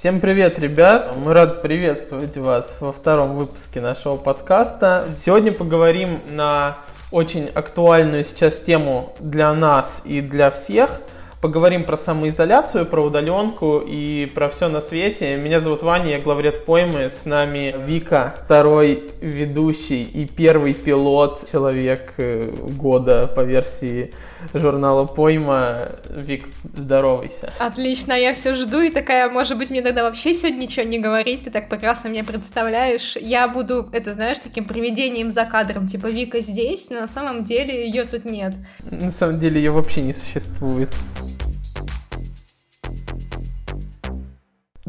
Всем привет, ребят! Мы рады приветствовать вас во втором выпуске нашего подкаста. Сегодня поговорим на очень актуальную сейчас тему для нас и для всех. Поговорим про самоизоляцию, про удаленку и про все на свете. Меня зовут Ваня, я главред поймы. С нами Вика, второй ведущий и первый пилот, человек э, года по версии журнала Пойма. Вик, здоровайся. Отлично, я все жду и такая, может быть, мне тогда вообще сегодня ничего не говорить, ты так прекрасно меня представляешь. Я буду, это знаешь, таким привидением за кадром, типа Вика здесь, но на самом деле ее тут нет. На самом деле ее вообще не существует.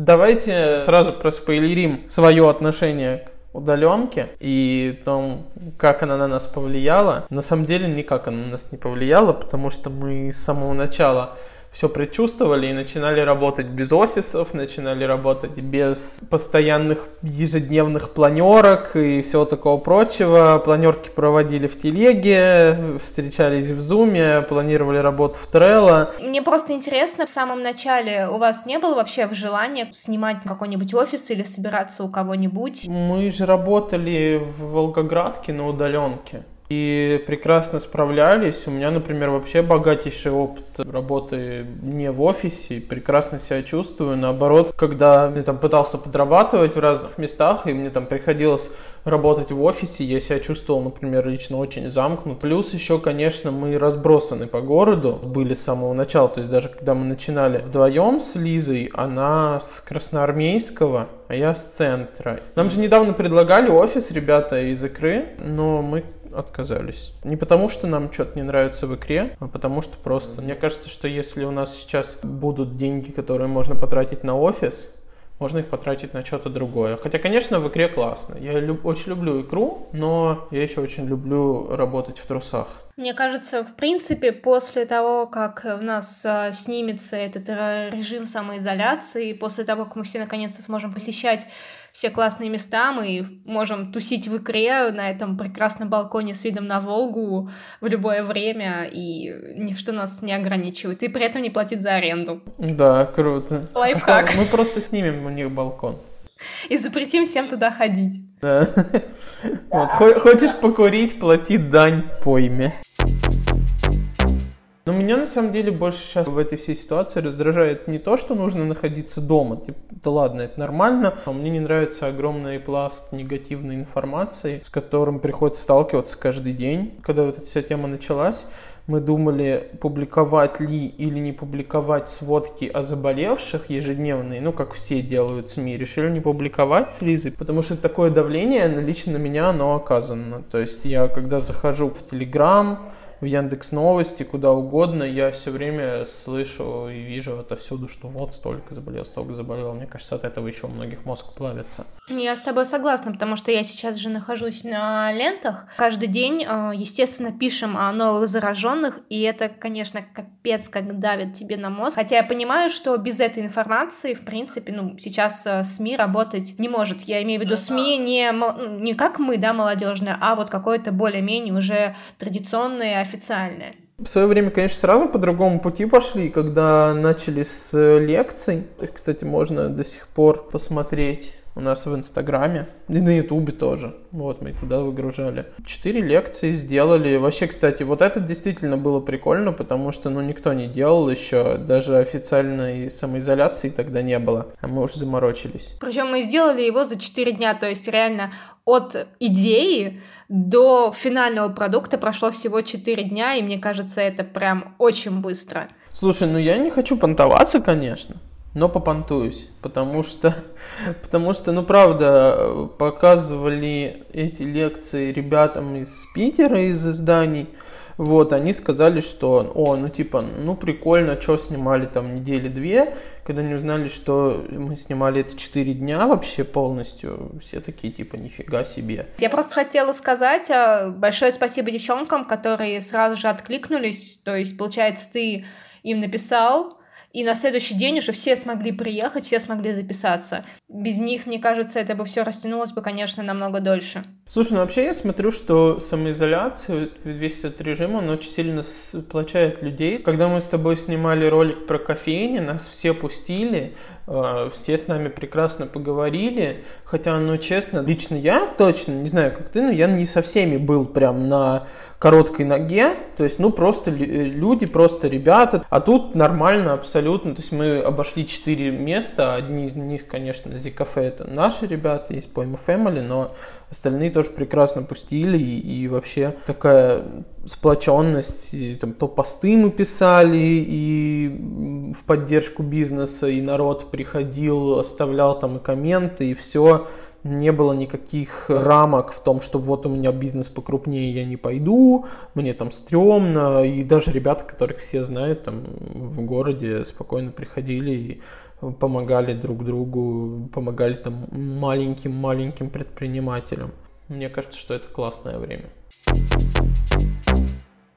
Давайте сразу проспойлерим свое отношение к удаленке и том, как она на нас повлияла. На самом деле никак она на нас не повлияла, потому что мы с самого начала все предчувствовали и начинали работать без офисов, начинали работать без постоянных ежедневных планерок и всего такого прочего. Планерки проводили в телеге, встречались в зуме, планировали работу в Трелло. Мне просто интересно, в самом начале у вас не было вообще в желании снимать какой-нибудь офис или собираться у кого-нибудь? Мы же работали в Волгоградке на удаленке и прекрасно справлялись. У меня, например, вообще богатейший опыт работы не в офисе, прекрасно себя чувствую. Наоборот, когда я там пытался подрабатывать в разных местах, и мне там приходилось работать в офисе, я себя чувствовал, например, лично очень замкнут. Плюс еще, конечно, мы разбросаны по городу, были с самого начала, то есть даже когда мы начинали вдвоем с Лизой, она с Красноармейского, а я с центра. Нам же недавно предлагали офис ребята из Икры, но мы отказались. Не потому, что нам что-то не нравится в игре, а потому что просто, мне кажется, что если у нас сейчас будут деньги, которые можно потратить на офис, можно их потратить на что-то другое. Хотя, конечно, в игре классно. Я люб, очень люблю игру, но я еще очень люблю работать в трусах. Мне кажется, в принципе, после того, как у нас а, снимется этот э, режим самоизоляции, после того, как мы все наконец-то сможем посещать все классные места, мы можем тусить в икре на этом прекрасном балконе с видом на Волгу в любое время, и ничто нас не ограничивает, и при этом не платить за аренду. Да, круто. Лайфхак. Мы просто снимем у них балкон. И запретим всем туда ходить. Да. Вот, хочешь покурить, плати дань пойме. Меня на самом деле больше сейчас в этой всей ситуации раздражает не то, что нужно находиться дома, типа, да ладно, это нормально, а мне не нравится огромный пласт негативной информации, с которым приходится сталкиваться каждый день. Когда вот эта вся тема началась, мы думали, публиковать ли или не публиковать сводки о заболевших ежедневные, ну, как все делают СМИ, решили не публиковать с Лизой, потому что такое давление лично на меня, оно оказано. То есть я, когда захожу в Телеграм, в Яндекс Новости, куда угодно, я все время слышу и вижу отовсюду, что вот столько заболел, столько заболел. Мне кажется, от этого еще у многих мозг плавится. Я с тобой согласна, потому что я сейчас же нахожусь на лентах. Каждый день, а, естественно, пишем о новых зараженных, и это, конечно, капец, как давит тебе на мозг. Хотя я понимаю, что без этой информации, в принципе, ну, сейчас а, СМИ работать не может. Я имею в виду СМИ не, ну, не как мы, да, молодежные, а вот какое-то более-менее уже традиционное, официальное. В свое время, конечно, сразу по другому пути пошли, когда начали с лекций. Их, кстати, можно до сих пор посмотреть у нас в Инстаграме и на Ютубе тоже. Вот, мы туда выгружали. Четыре лекции сделали. Вообще, кстати, вот это действительно было прикольно, потому что, ну, никто не делал еще. Даже официальной самоизоляции тогда не было. А мы уже заморочились. Причем мы сделали его за четыре дня, то есть реально от идеи до финального продукта прошло всего 4 дня, и мне кажется, это прям очень быстро. Слушай, ну я не хочу понтоваться, конечно, но попонтуюсь, потому что, потому что, ну правда, показывали эти лекции ребятам из Питера, из изданий, вот, они сказали, что, о, ну типа, ну прикольно, что снимали там недели две, когда не узнали, что мы снимали это 4 дня вообще полностью, все такие типа, нифига себе. Я просто хотела сказать а, большое спасибо девчонкам, которые сразу же откликнулись, то есть, получается, ты им написал, и на следующий день уже все смогли приехать, все смогли записаться. Без них, мне кажется, это бы все растянулось бы, конечно, намного дольше. Слушай, ну вообще я смотрю, что самоизоляция, весь этот режим, он очень сильно сплочает людей. Когда мы с тобой снимали ролик про кофейни, нас все пустили, э, все с нами прекрасно поговорили, хотя, ну честно, лично я точно, не знаю как ты, но я не со всеми был прям на короткой ноге, то есть, ну, просто люди, просто ребята, а тут нормально абсолютно, то есть мы обошли четыре места, одни из них, конечно, Зи-кафе это наши ребята, есть Пойма Family, но остальные тоже прекрасно пустили, и, и вообще такая сплоченность, и, там, то посты мы писали, и в поддержку бизнеса, и народ приходил, оставлял там и комменты, и все, не было никаких рамок в том, что вот у меня бизнес покрупнее, я не пойду, мне там стрёмно, и даже ребята, которых все знают, там в городе спокойно приходили и помогали друг другу, помогали там маленьким-маленьким предпринимателям. Мне кажется, что это классное время.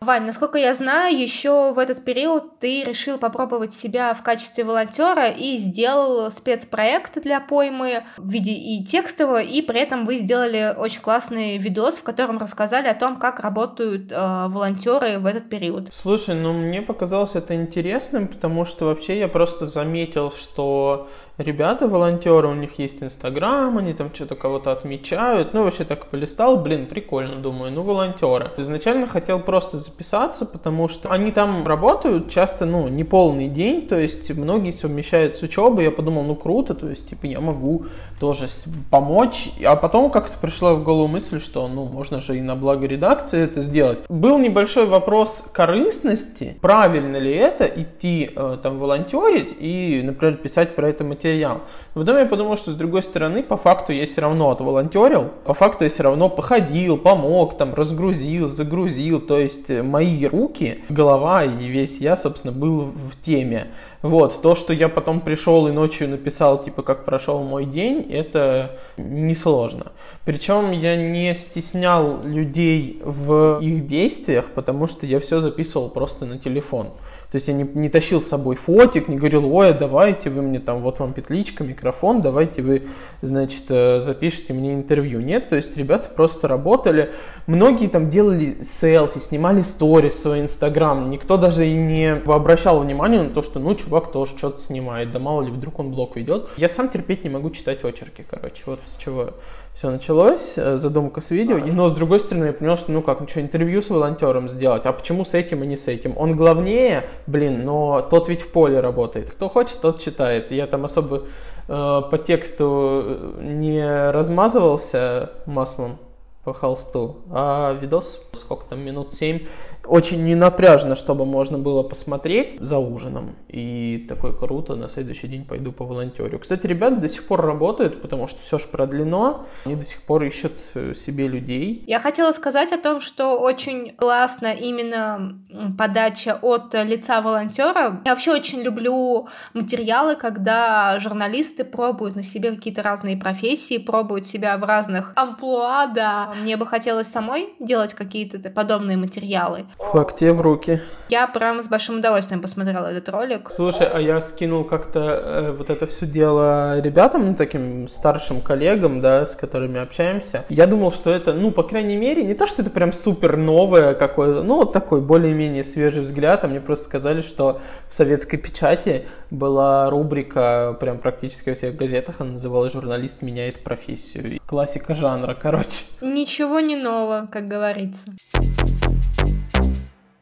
Вань, насколько я знаю, еще в этот период ты решил попробовать себя в качестве волонтера и сделал спецпроект для поймы в виде и текстового, и при этом вы сделали очень классный видос, в котором рассказали о том, как работают э, волонтеры в этот период. Слушай, ну мне показалось это интересным, потому что вообще я просто заметил, что ребята, волонтеры, у них есть Инстаграм, они там что-то кого-то отмечают. Ну, вообще так полистал, блин, прикольно, думаю, ну, волонтеры. Изначально хотел просто записаться, потому что они там работают часто, ну, не полный день, то есть многие совмещают с учебой. Я подумал, ну, круто, то есть, типа, я могу тоже помочь. А потом как-то пришла в голову мысль, что, ну, можно же и на благо редакции это сделать. Был небольшой вопрос корыстности, правильно ли это идти э, там волонтерить и, например, писать про это материал материал. Но потом я подумал, что с другой стороны, по факту я все равно отволонтерил, по факту я все равно походил, помог, там, разгрузил, загрузил, то есть мои руки, голова и весь я, собственно, был в теме. Вот, то, что я потом пришел и ночью написал, типа, как прошел мой день, это несложно. Причем я не стеснял людей в их действиях, потому что я все записывал просто на телефон. То есть я не, не тащил с собой фотик, не говорил, ой, давайте вы мне там, вот вам петличка, микрофон, давайте вы, значит, э, запишите мне интервью. Нет, то есть ребята просто работали. Многие там делали селфи, снимали сторис в свой инстаграм. Никто даже и не обращал внимания на то, что, ну, чувак тоже что-то снимает, да мало ли, вдруг он блог ведет. Я сам терпеть не могу читать очерки, короче, вот с чего все началось, э, задумка с видео. И, но с другой стороны, я понял, что ну как, ну что, интервью с волонтером сделать, а почему с этим и не с этим? Он главнее, блин, но тот ведь в поле работает. Кто хочет, тот читает. Я там особо э, по тексту э, не размазывался маслом по холсту, а видос, сколько там, минут 7, очень ненапряжно, чтобы можно было посмотреть за ужином. И такой круто, на следующий день пойду по волонтерю. Кстати, ребята до сих пор работают, потому что все же продлено. Они до сих пор ищут э, себе людей. Я хотела сказать о том, что очень классно именно подача от лица волонтера. Я вообще очень люблю материалы, когда журналисты пробуют на себе какие-то разные профессии, пробуют себя в разных амплуа, да. Мне бы хотелось самой делать какие-то подобные материалы. Флаг тебе в руки. Я прям с большим удовольствием посмотрела этот ролик. Слушай, а я скинул как-то э, вот это все дело ребятам, ну, таким старшим коллегам, да, с которыми общаемся. Я думал, что это, ну, по крайней мере, не то, что это прям супер новое какое-то, ну, вот такой более-менее свежий взгляд, а мне просто сказали, что в советской печати была рубрика прям практически во всех газетах, она называлась «Журналист меняет профессию». Классика жанра, короче. Ничего не нового, как говорится.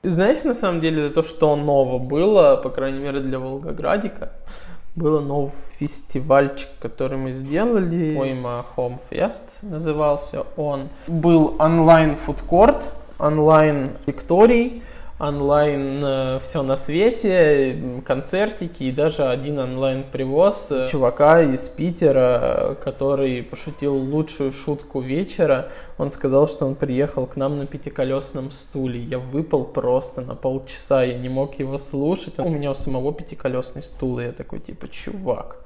Знаешь, на самом деле, за то, что ново было, по крайней мере, для Волгоградика, было новый фестивальчик, который мы сделали. Пойма Home Fest назывался он. Был онлайн фудкорт, онлайн э, все на свете, концертики и даже один онлайн привоз э, чувака из Питера, который пошутил лучшую шутку вечера. Он сказал, что он приехал к нам на пятиколесном стуле. Я выпал просто на полчаса, я не мог его слушать. У меня у самого пятиколесный стул, и я такой типа, чувак,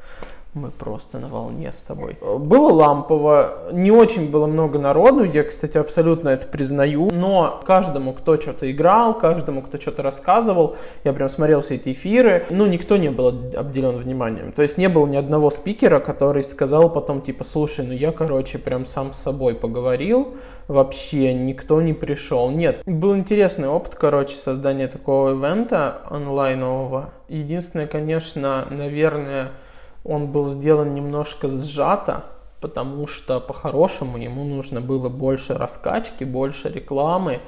мы просто на волне с тобой. Было лампово, не очень было много народу, я, кстати, абсолютно это признаю, но каждому, кто что-то играл, каждому, кто что-то рассказывал, я прям смотрел все эти эфиры, ну, никто не был обделен вниманием. То есть не было ни одного спикера, который сказал потом, типа, слушай, ну я, короче, прям сам с собой поговорил, вообще никто не пришел. Нет, был интересный опыт, короче, создания такого ивента онлайнового. Единственное, конечно, наверное, он был сделан немножко сжато, потому что по-хорошему ему нужно было больше раскачки, больше рекламы,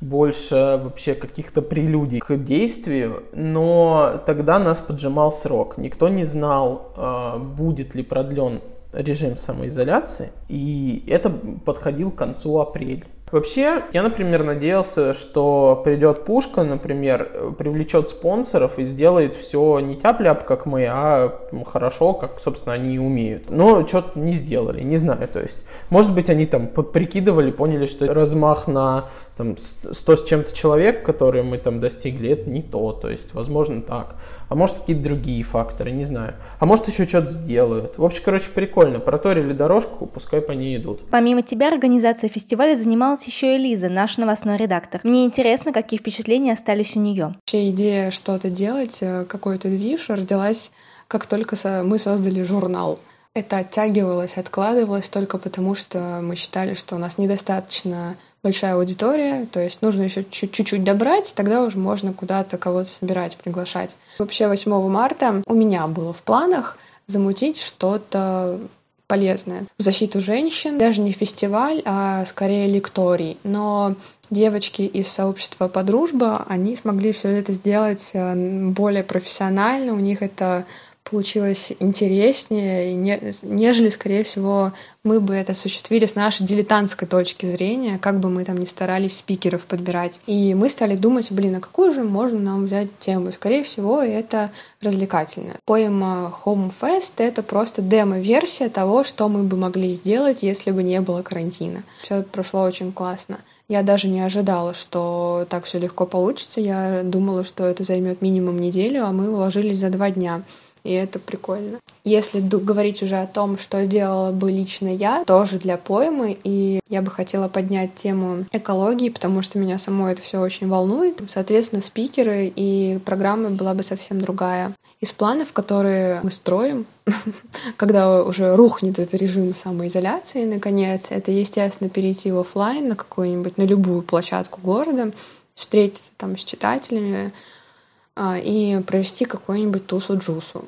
больше вообще каких-то прелюдий к действию, но тогда нас поджимал срок. Никто не знал, а, будет ли продлен режим самоизоляции, и это подходил к концу апреля. Вообще, я, например, надеялся, что придет Пушка, например, привлечет спонсоров и сделает все не тяп-ляп, как мы, а хорошо, как, собственно, они и умеют. Но что-то не сделали, не знаю, то есть. Может быть, они там прикидывали, поняли, что размах на там 100 с чем-то человек, которые мы там достигли, это не то, то есть, возможно, так. А может, какие-то другие факторы, не знаю. А может, еще что-то сделают. В общем, короче, прикольно. Проторили дорожку, пускай по ней идут. Помимо тебя, организация фестиваля занималась еще и Лиза, наш новостной редактор. Мне интересно, какие впечатления остались у нее. Вообще идея что-то делать, э, какой-то движ родилась, как только мы создали журнал. Это оттягивалось, откладывалось только потому, что мы считали, что у нас недостаточно большая аудитория, то есть нужно еще чуть-чуть добрать, тогда уже можно куда-то кого-то собирать, приглашать. Вообще 8 марта у меня было в планах замутить что-то полезное в защиту женщин. Даже не фестиваль, а скорее лекторий. Но девочки из сообщества «Подружба», они смогли все это сделать э, более профессионально. У них это получилось интереснее, нежели, скорее всего, мы бы это осуществили с нашей дилетантской точки зрения, как бы мы там ни старались спикеров подбирать. И мы стали думать, блин, а какую же можно нам взять тему? Скорее всего, это развлекательное. Поэма Home Fest — это просто демо-версия того, что мы бы могли сделать, если бы не было карантина. Все прошло очень классно. Я даже не ожидала, что так все легко получится. Я думала, что это займет минимум неделю, а мы уложились за два дня и это прикольно. Если говорить уже о том, что делала бы лично я, тоже для поэмы, и я бы хотела поднять тему экологии, потому что меня само это все очень волнует. Соответственно, спикеры и программа была бы совсем другая. Из планов, которые мы строим, когда уже рухнет этот режим самоизоляции, наконец, это, естественно, перейти в офлайн на какую-нибудь, на любую площадку города, встретиться там с читателями, и провести какую-нибудь тусу-джусу.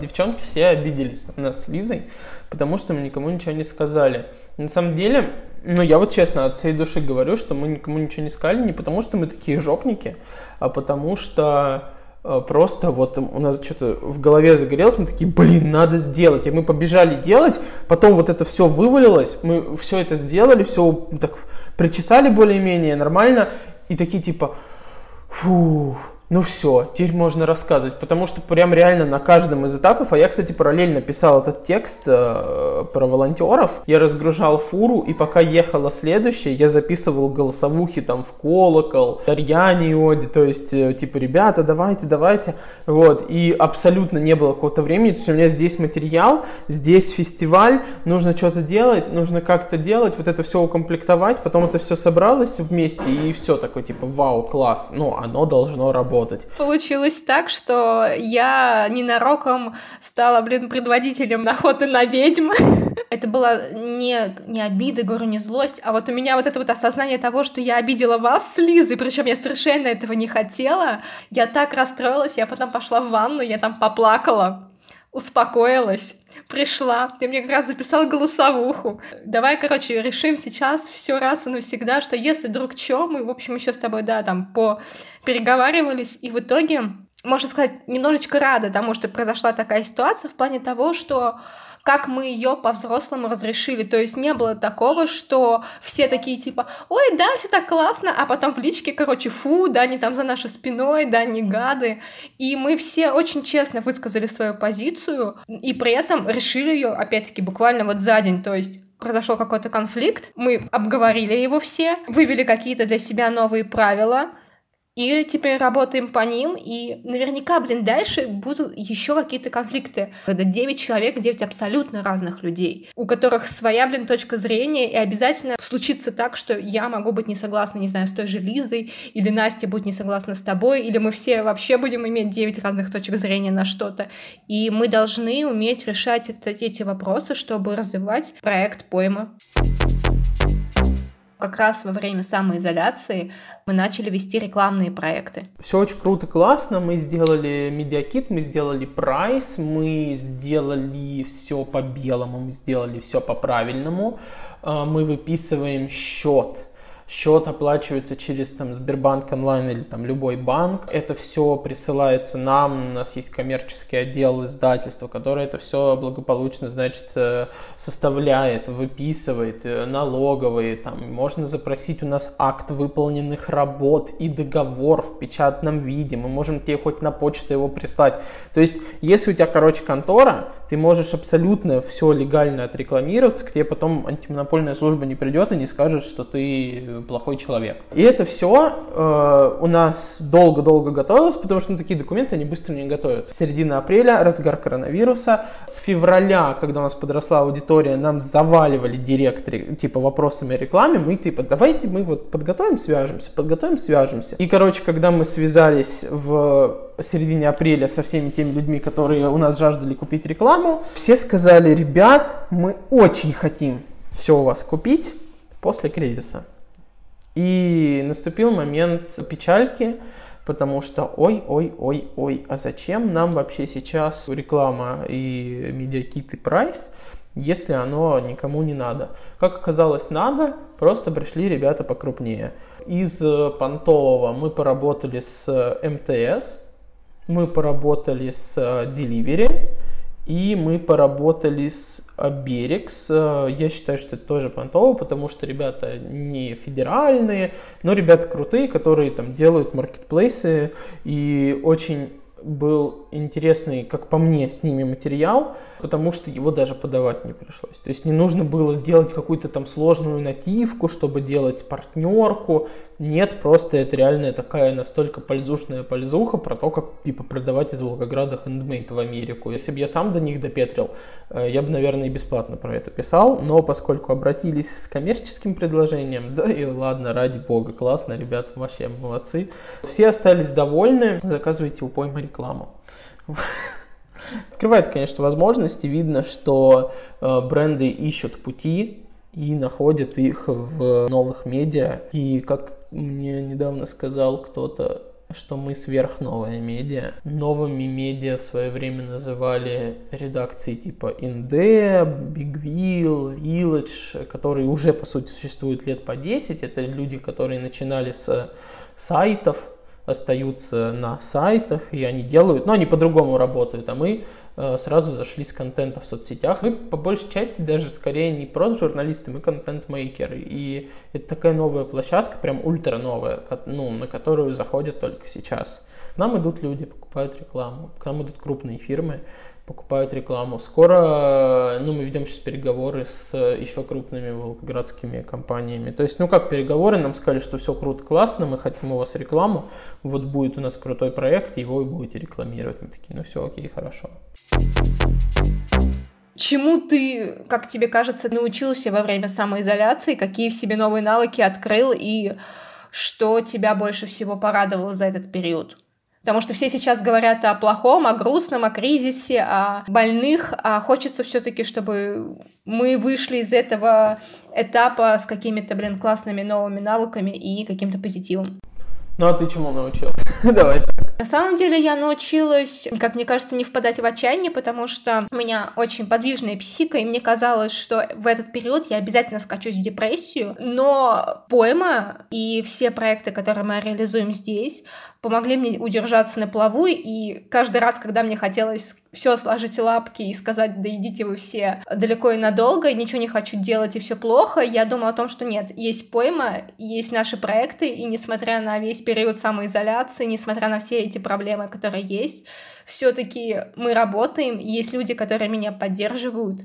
Девчонки все обиделись на нас с Лизой, потому что мы никому ничего не сказали. На самом деле, ну я вот честно от всей души говорю, что мы никому ничего не сказали не потому, что мы такие жопники, а потому что э, просто вот у нас что-то в голове загорелось, мы такие, блин, надо сделать. И мы побежали делать, потом вот это все вывалилось, мы все это сделали, все так причесали более-менее нормально, и такие типа, фу, ну все, теперь можно рассказывать, потому что прям реально на каждом из этапов, а я, кстати, параллельно писал этот текст э, про волонтеров, я разгружал фуру, и пока ехала следующая, я записывал голосовухи там в колокол, Дарьяне и Оде, то есть, э, типа, ребята, давайте, давайте, вот, и абсолютно не было какого-то времени, то есть у меня здесь материал, здесь фестиваль, нужно что-то делать, нужно как-то делать, вот это все укомплектовать, потом это все собралось вместе, и все такое, типа, вау, класс, ну, оно должно работать работать. Получилось так, что я ненароком стала, блин, предводителем охоты на ведьм. Это была не, не обида, говорю, не злость, а вот у меня вот это вот осознание того, что я обидела вас с Лизой, причем я совершенно этого не хотела. Я так расстроилась, я потом пошла в ванну, я там поплакала, успокоилась пришла, ты мне как раз записал голосовуху. Давай, короче, решим сейчас все раз и навсегда, что если вдруг чё, мы, в общем, еще с тобой, да, там, по переговаривались, и в итоге, можно сказать, немножечко рада тому, что произошла такая ситуация в плане того, что как мы ее по-взрослому разрешили. То есть не было такого, что все такие типа, ой, да, все так классно, а потом в личке, короче, фу, да, они там за нашей спиной, да, не гады. И мы все очень честно высказали свою позицию, и при этом решили ее, опять-таки, буквально вот за день. То есть произошел какой-то конфликт, мы обговорили его все, вывели какие-то для себя новые правила, и теперь работаем по ним, и наверняка, блин, дальше будут еще какие-то конфликты, когда 9 человек, 9 абсолютно разных людей, у которых своя, блин, точка зрения, и обязательно случится так, что я могу быть не согласна, не знаю, с той же Лизой, или Настя будет не согласна с тобой, или мы все вообще будем иметь 9 разных точек зрения на что-то, и мы должны уметь решать это, эти вопросы, чтобы развивать проект пойма. Как раз во время самоизоляции мы начали вести рекламные проекты. Все очень круто, классно. Мы сделали медиакит, мы сделали прайс, мы сделали все по белому, мы сделали все по правильному. А, мы выписываем счет счет оплачивается через там Сбербанк онлайн или там любой банк. Это все присылается нам, у нас есть коммерческий отдел издательства, который это все благополучно, значит, э, составляет, выписывает, э, налоговые, там, можно запросить у нас акт выполненных работ и договор в печатном виде, мы можем тебе хоть на почту его прислать. То есть, если у тебя, короче, контора, ты можешь абсолютно все легально отрекламироваться, к тебе потом антимонопольная служба не придет и не скажет, что ты плохой человек. И это все э, у нас долго-долго готовилось, потому что ну, такие документы, они быстро не готовятся. Середина апреля, разгар коронавируса. С февраля, когда у нас подросла аудитория, нам заваливали директоры, типа, вопросами о рекламе. Мы, типа, давайте мы вот подготовим, свяжемся, подготовим, свяжемся. И, короче, когда мы связались в середине апреля со всеми теми людьми, которые у нас жаждали купить рекламу, все сказали, ребят, мы очень хотим все у вас купить после кризиса. И наступил момент печальки, потому что ой, ой, ой, ой, а зачем нам вообще сейчас реклама и медиакит и прайс, если оно никому не надо. Как оказалось, надо, просто пришли ребята покрупнее. Из понтового мы поработали с МТС, мы поработали с Delivery, и мы поработали с Берекс. Я считаю, что это тоже понтово, потому что ребята не федеральные, но ребята крутые, которые там делают маркетплейсы и очень был интересный, как по мне, с ними материал, потому что его даже подавать не пришлось. То есть не нужно было делать какую-то там сложную нативку, чтобы делать партнерку. Нет, просто это реальная такая настолько пользушная пользуха про то, как типа продавать из Волгограда хендмейд в Америку. Если бы я сам до них допетрил, э, я бы, наверное, и бесплатно про это писал, но поскольку обратились с коммерческим предложением, да и ладно, ради бога, классно, ребята, вообще молодцы. Все остались довольны, заказывайте у Пойма рекламу. Открывает, конечно, возможности. Видно, что э, бренды ищут пути и находят их в новых медиа. И как мне недавно сказал кто-то, что мы сверхновая медиа. Новыми медиа в свое время называли редакции типа Инде, Big Wheel, Village, которые уже, по сути, существуют лет по 10. Это люди, которые начинали с сайтов, остаются на сайтах, и они делают, но они по-другому работают, а мы э, сразу зашли с контента в соцсетях. Мы по большей части даже скорее не просто журналисты, мы контент-мейкеры. И это такая новая площадка, прям ультра новая, ну, на которую заходят только сейчас. К нам идут люди, покупают рекламу, к нам идут крупные фирмы, покупают рекламу. Скоро, ну, мы ведем сейчас переговоры с еще крупными волгоградскими компаниями. То есть, ну, как переговоры, нам сказали, что все круто, классно, мы хотим у вас рекламу, вот будет у нас крутой проект, его вы будете рекламировать. Мы такие, ну, все окей, хорошо. Чему ты, как тебе кажется, научился во время самоизоляции? Какие в себе новые навыки открыл? И что тебя больше всего порадовало за этот период? Потому что все сейчас говорят о плохом, о грустном, о кризисе, о больных, а хочется все-таки, чтобы мы вышли из этого этапа с какими-то, блин, классными новыми навыками и каким-то позитивом. Ну а ты чему научилась? Давай так. На самом деле я научилась, как мне кажется, не впадать в отчаяние, потому что у меня очень подвижная психика, и мне казалось, что в этот период я обязательно скачусь в депрессию. Но пойма и все проекты, которые мы реализуем здесь, помогли мне удержаться на плаву, и каждый раз, когда мне хотелось все сложить лапки и сказать, да идите вы все далеко и надолго, ничего не хочу делать, и все плохо, я думала о том, что нет, есть пойма, есть наши проекты, и несмотря на весь период самоизоляции, несмотря на все эти проблемы, которые есть, все-таки мы работаем, есть люди, которые меня поддерживают,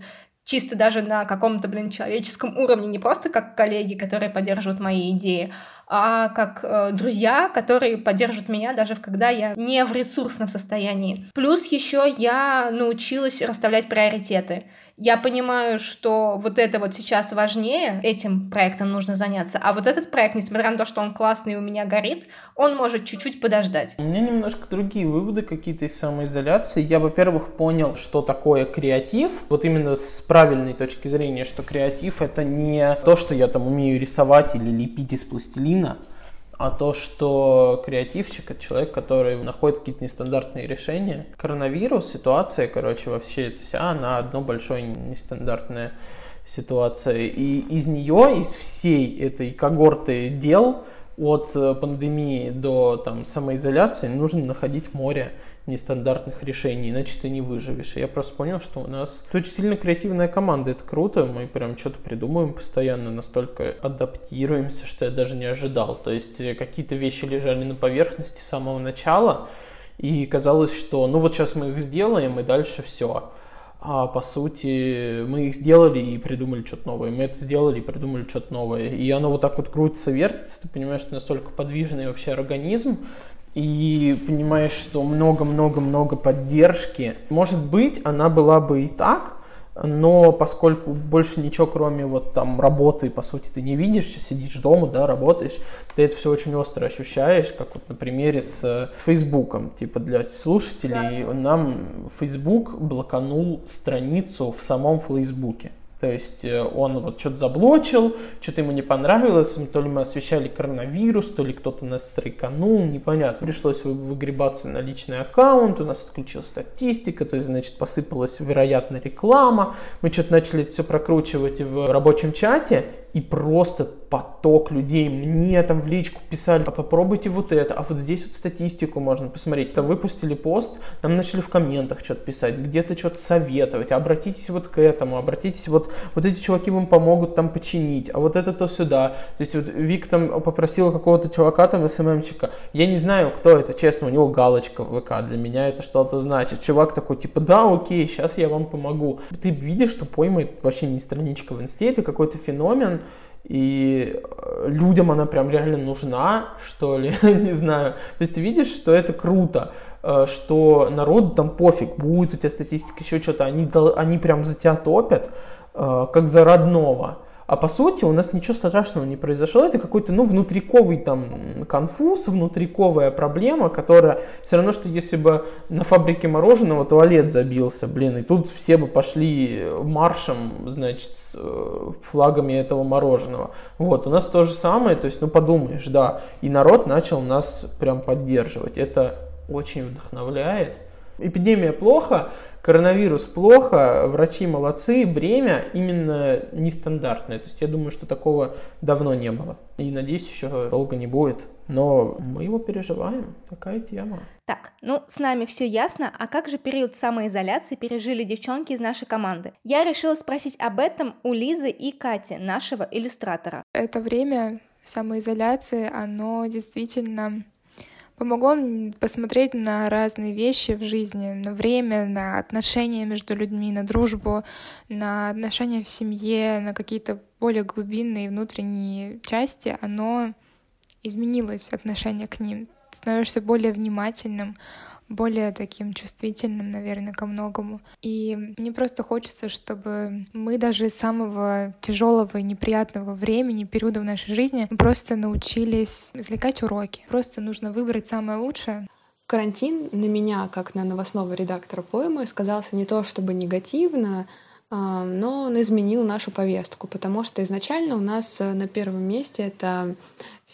чисто даже на каком-то, блин, человеческом уровне, не просто как коллеги, которые поддерживают мои идеи, а как э, друзья, которые поддержат меня даже когда я не в ресурсном состоянии. Плюс еще я научилась расставлять приоритеты. Я понимаю, что вот это вот сейчас важнее, этим проектом нужно заняться, а вот этот проект, несмотря на то, что он классный и у меня горит, он может чуть-чуть подождать. У меня немножко другие выводы какие-то из самоизоляции. Я, во-первых, понял, что такое креатив, вот именно с правильной точки зрения, что креатив это не то, что я там умею рисовать или лепить из пластилина, а то, что креативчик — это человек, который находит какие-то нестандартные решения. Коронавирус, ситуация, короче, во всей этой вся, она одно большое нестандартная ситуация. И из нее, из всей этой когорты дел, от э, пандемии до там, самоизоляции, нужно находить море нестандартных решений, иначе ты не выживешь. И я просто понял, что у нас очень сильно креативная команда, это круто, мы прям что-то придумываем постоянно, настолько адаптируемся, что я даже не ожидал. То есть э, какие-то вещи лежали на поверхности с самого начала, и казалось, что ну вот сейчас мы их сделаем, и дальше все. А по сути мы их сделали и придумали что-то новое. Мы это сделали и придумали что-то новое. И оно вот так вот крутится, вертится. Ты понимаешь, что настолько подвижный вообще организм, и понимаешь, что много-много-много поддержки. Может быть, она была бы и так, но поскольку больше ничего, кроме вот там работы, по сути, ты не видишь, сидишь дома, да, работаешь, ты это все очень остро ощущаешь, как вот на примере с, с Фейсбуком, типа для слушателей, да. нам Facebook блоканул страницу в самом Фейсбуке. То есть э, он вот что-то заблочил, что-то ему не понравилось, то ли мы освещали коронавирус, то ли кто-то нас стрейканул, непонятно. Пришлось выгребаться на личный аккаунт, у нас отключилась статистика, то есть, значит, посыпалась, вероятно, реклама. Мы что-то начали все прокручивать в рабочем чате, и просто поток людей мне там в личку писали, а попробуйте вот это, а вот здесь вот статистику можно посмотреть. Там выпустили пост, нам начали в комментах что-то писать, где-то что-то советовать, обратитесь вот к этому, обратитесь вот, вот эти чуваки вам помогут там починить, а вот это то сюда. То есть вот Вик там попросила какого-то чувака там СММчика, я не знаю, кто это, честно, у него галочка в ВК, для меня это что-то значит. Чувак такой, типа, да, окей, сейчас я вам помогу. Ты видишь, что пойма вообще не страничка в инсте, это какой-то феномен, и э, людям она прям реально нужна, что ли, не знаю. То есть ты видишь, что это круто, э, что народу там пофиг, будет у тебя статистика, еще что-то, они, они прям за тебя топят, э, как за родного. А по сути у нас ничего страшного не произошло. Это какой-то, ну, внутриковый там конфуз, внутриковая проблема, которая все равно, что если бы на фабрике мороженого туалет забился, блин, и тут все бы пошли маршем, значит, с э, флагами этого мороженого. Вот, у нас то же самое, то есть, ну, подумаешь, да, и народ начал нас прям поддерживать. Это очень вдохновляет. Эпидемия плохо, Коронавирус плохо, врачи молодцы, бремя именно нестандартное. То есть я думаю, что такого давно не было. И надеюсь, еще долго не будет. Но мы его переживаем. Такая тема. Так, ну с нами все ясно, а как же период самоизоляции пережили девчонки из нашей команды? Я решила спросить об этом у Лизы и Кати, нашего иллюстратора. Это время самоизоляции, оно действительно помогло посмотреть на разные вещи в жизни, на время, на отношения между людьми, на дружбу, на отношения в семье, на какие-то более глубинные внутренние части, оно изменилось отношение к ним. Становишься более внимательным, более таким чувствительным, наверное, ко многому. И мне просто хочется, чтобы мы даже из самого тяжелого и неприятного времени, периода в нашей жизни, просто научились извлекать уроки. Просто нужно выбрать самое лучшее. Карантин на меня, как на новостного редактора поэмы, сказался не то чтобы негативно, но он изменил нашу повестку, потому что изначально у нас э, на первом месте это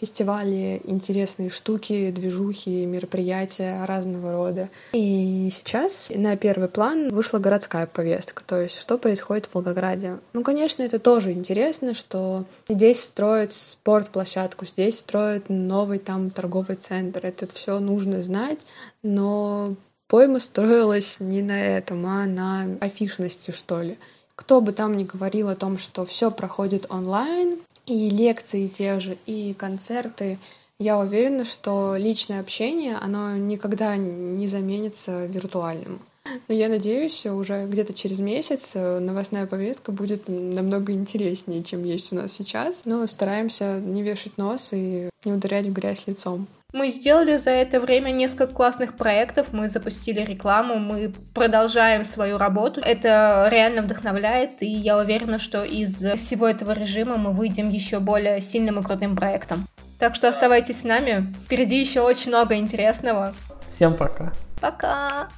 фестивали, интересные штуки, движухи, мероприятия разного рода. И сейчас на первый план вышла городская повестка, то есть что происходит в Волгограде. Ну, конечно, это тоже интересно, что здесь строят спортплощадку, здесь строят новый там торговый центр. Это все нужно знать, но пойма строилась не на этом, а на афишности, что ли. Кто бы там ни говорил о том, что все проходит онлайн, и лекции те же, и концерты. Я уверена, что личное общение, оно никогда не заменится виртуальным. Но я надеюсь, уже где-то через месяц э, новостная повестка будет намного интереснее, чем есть у нас сейчас. Но стараемся не вешать нос и не ударять в грязь лицом. Мы сделали за это время несколько классных проектов, мы запустили рекламу, мы продолжаем свою работу. Это реально вдохновляет, и я уверена, что из всего этого режима мы выйдем еще более сильным и крутым проектом. Так что оставайтесь с нами, впереди еще очень много интересного. Всем пока. Пока!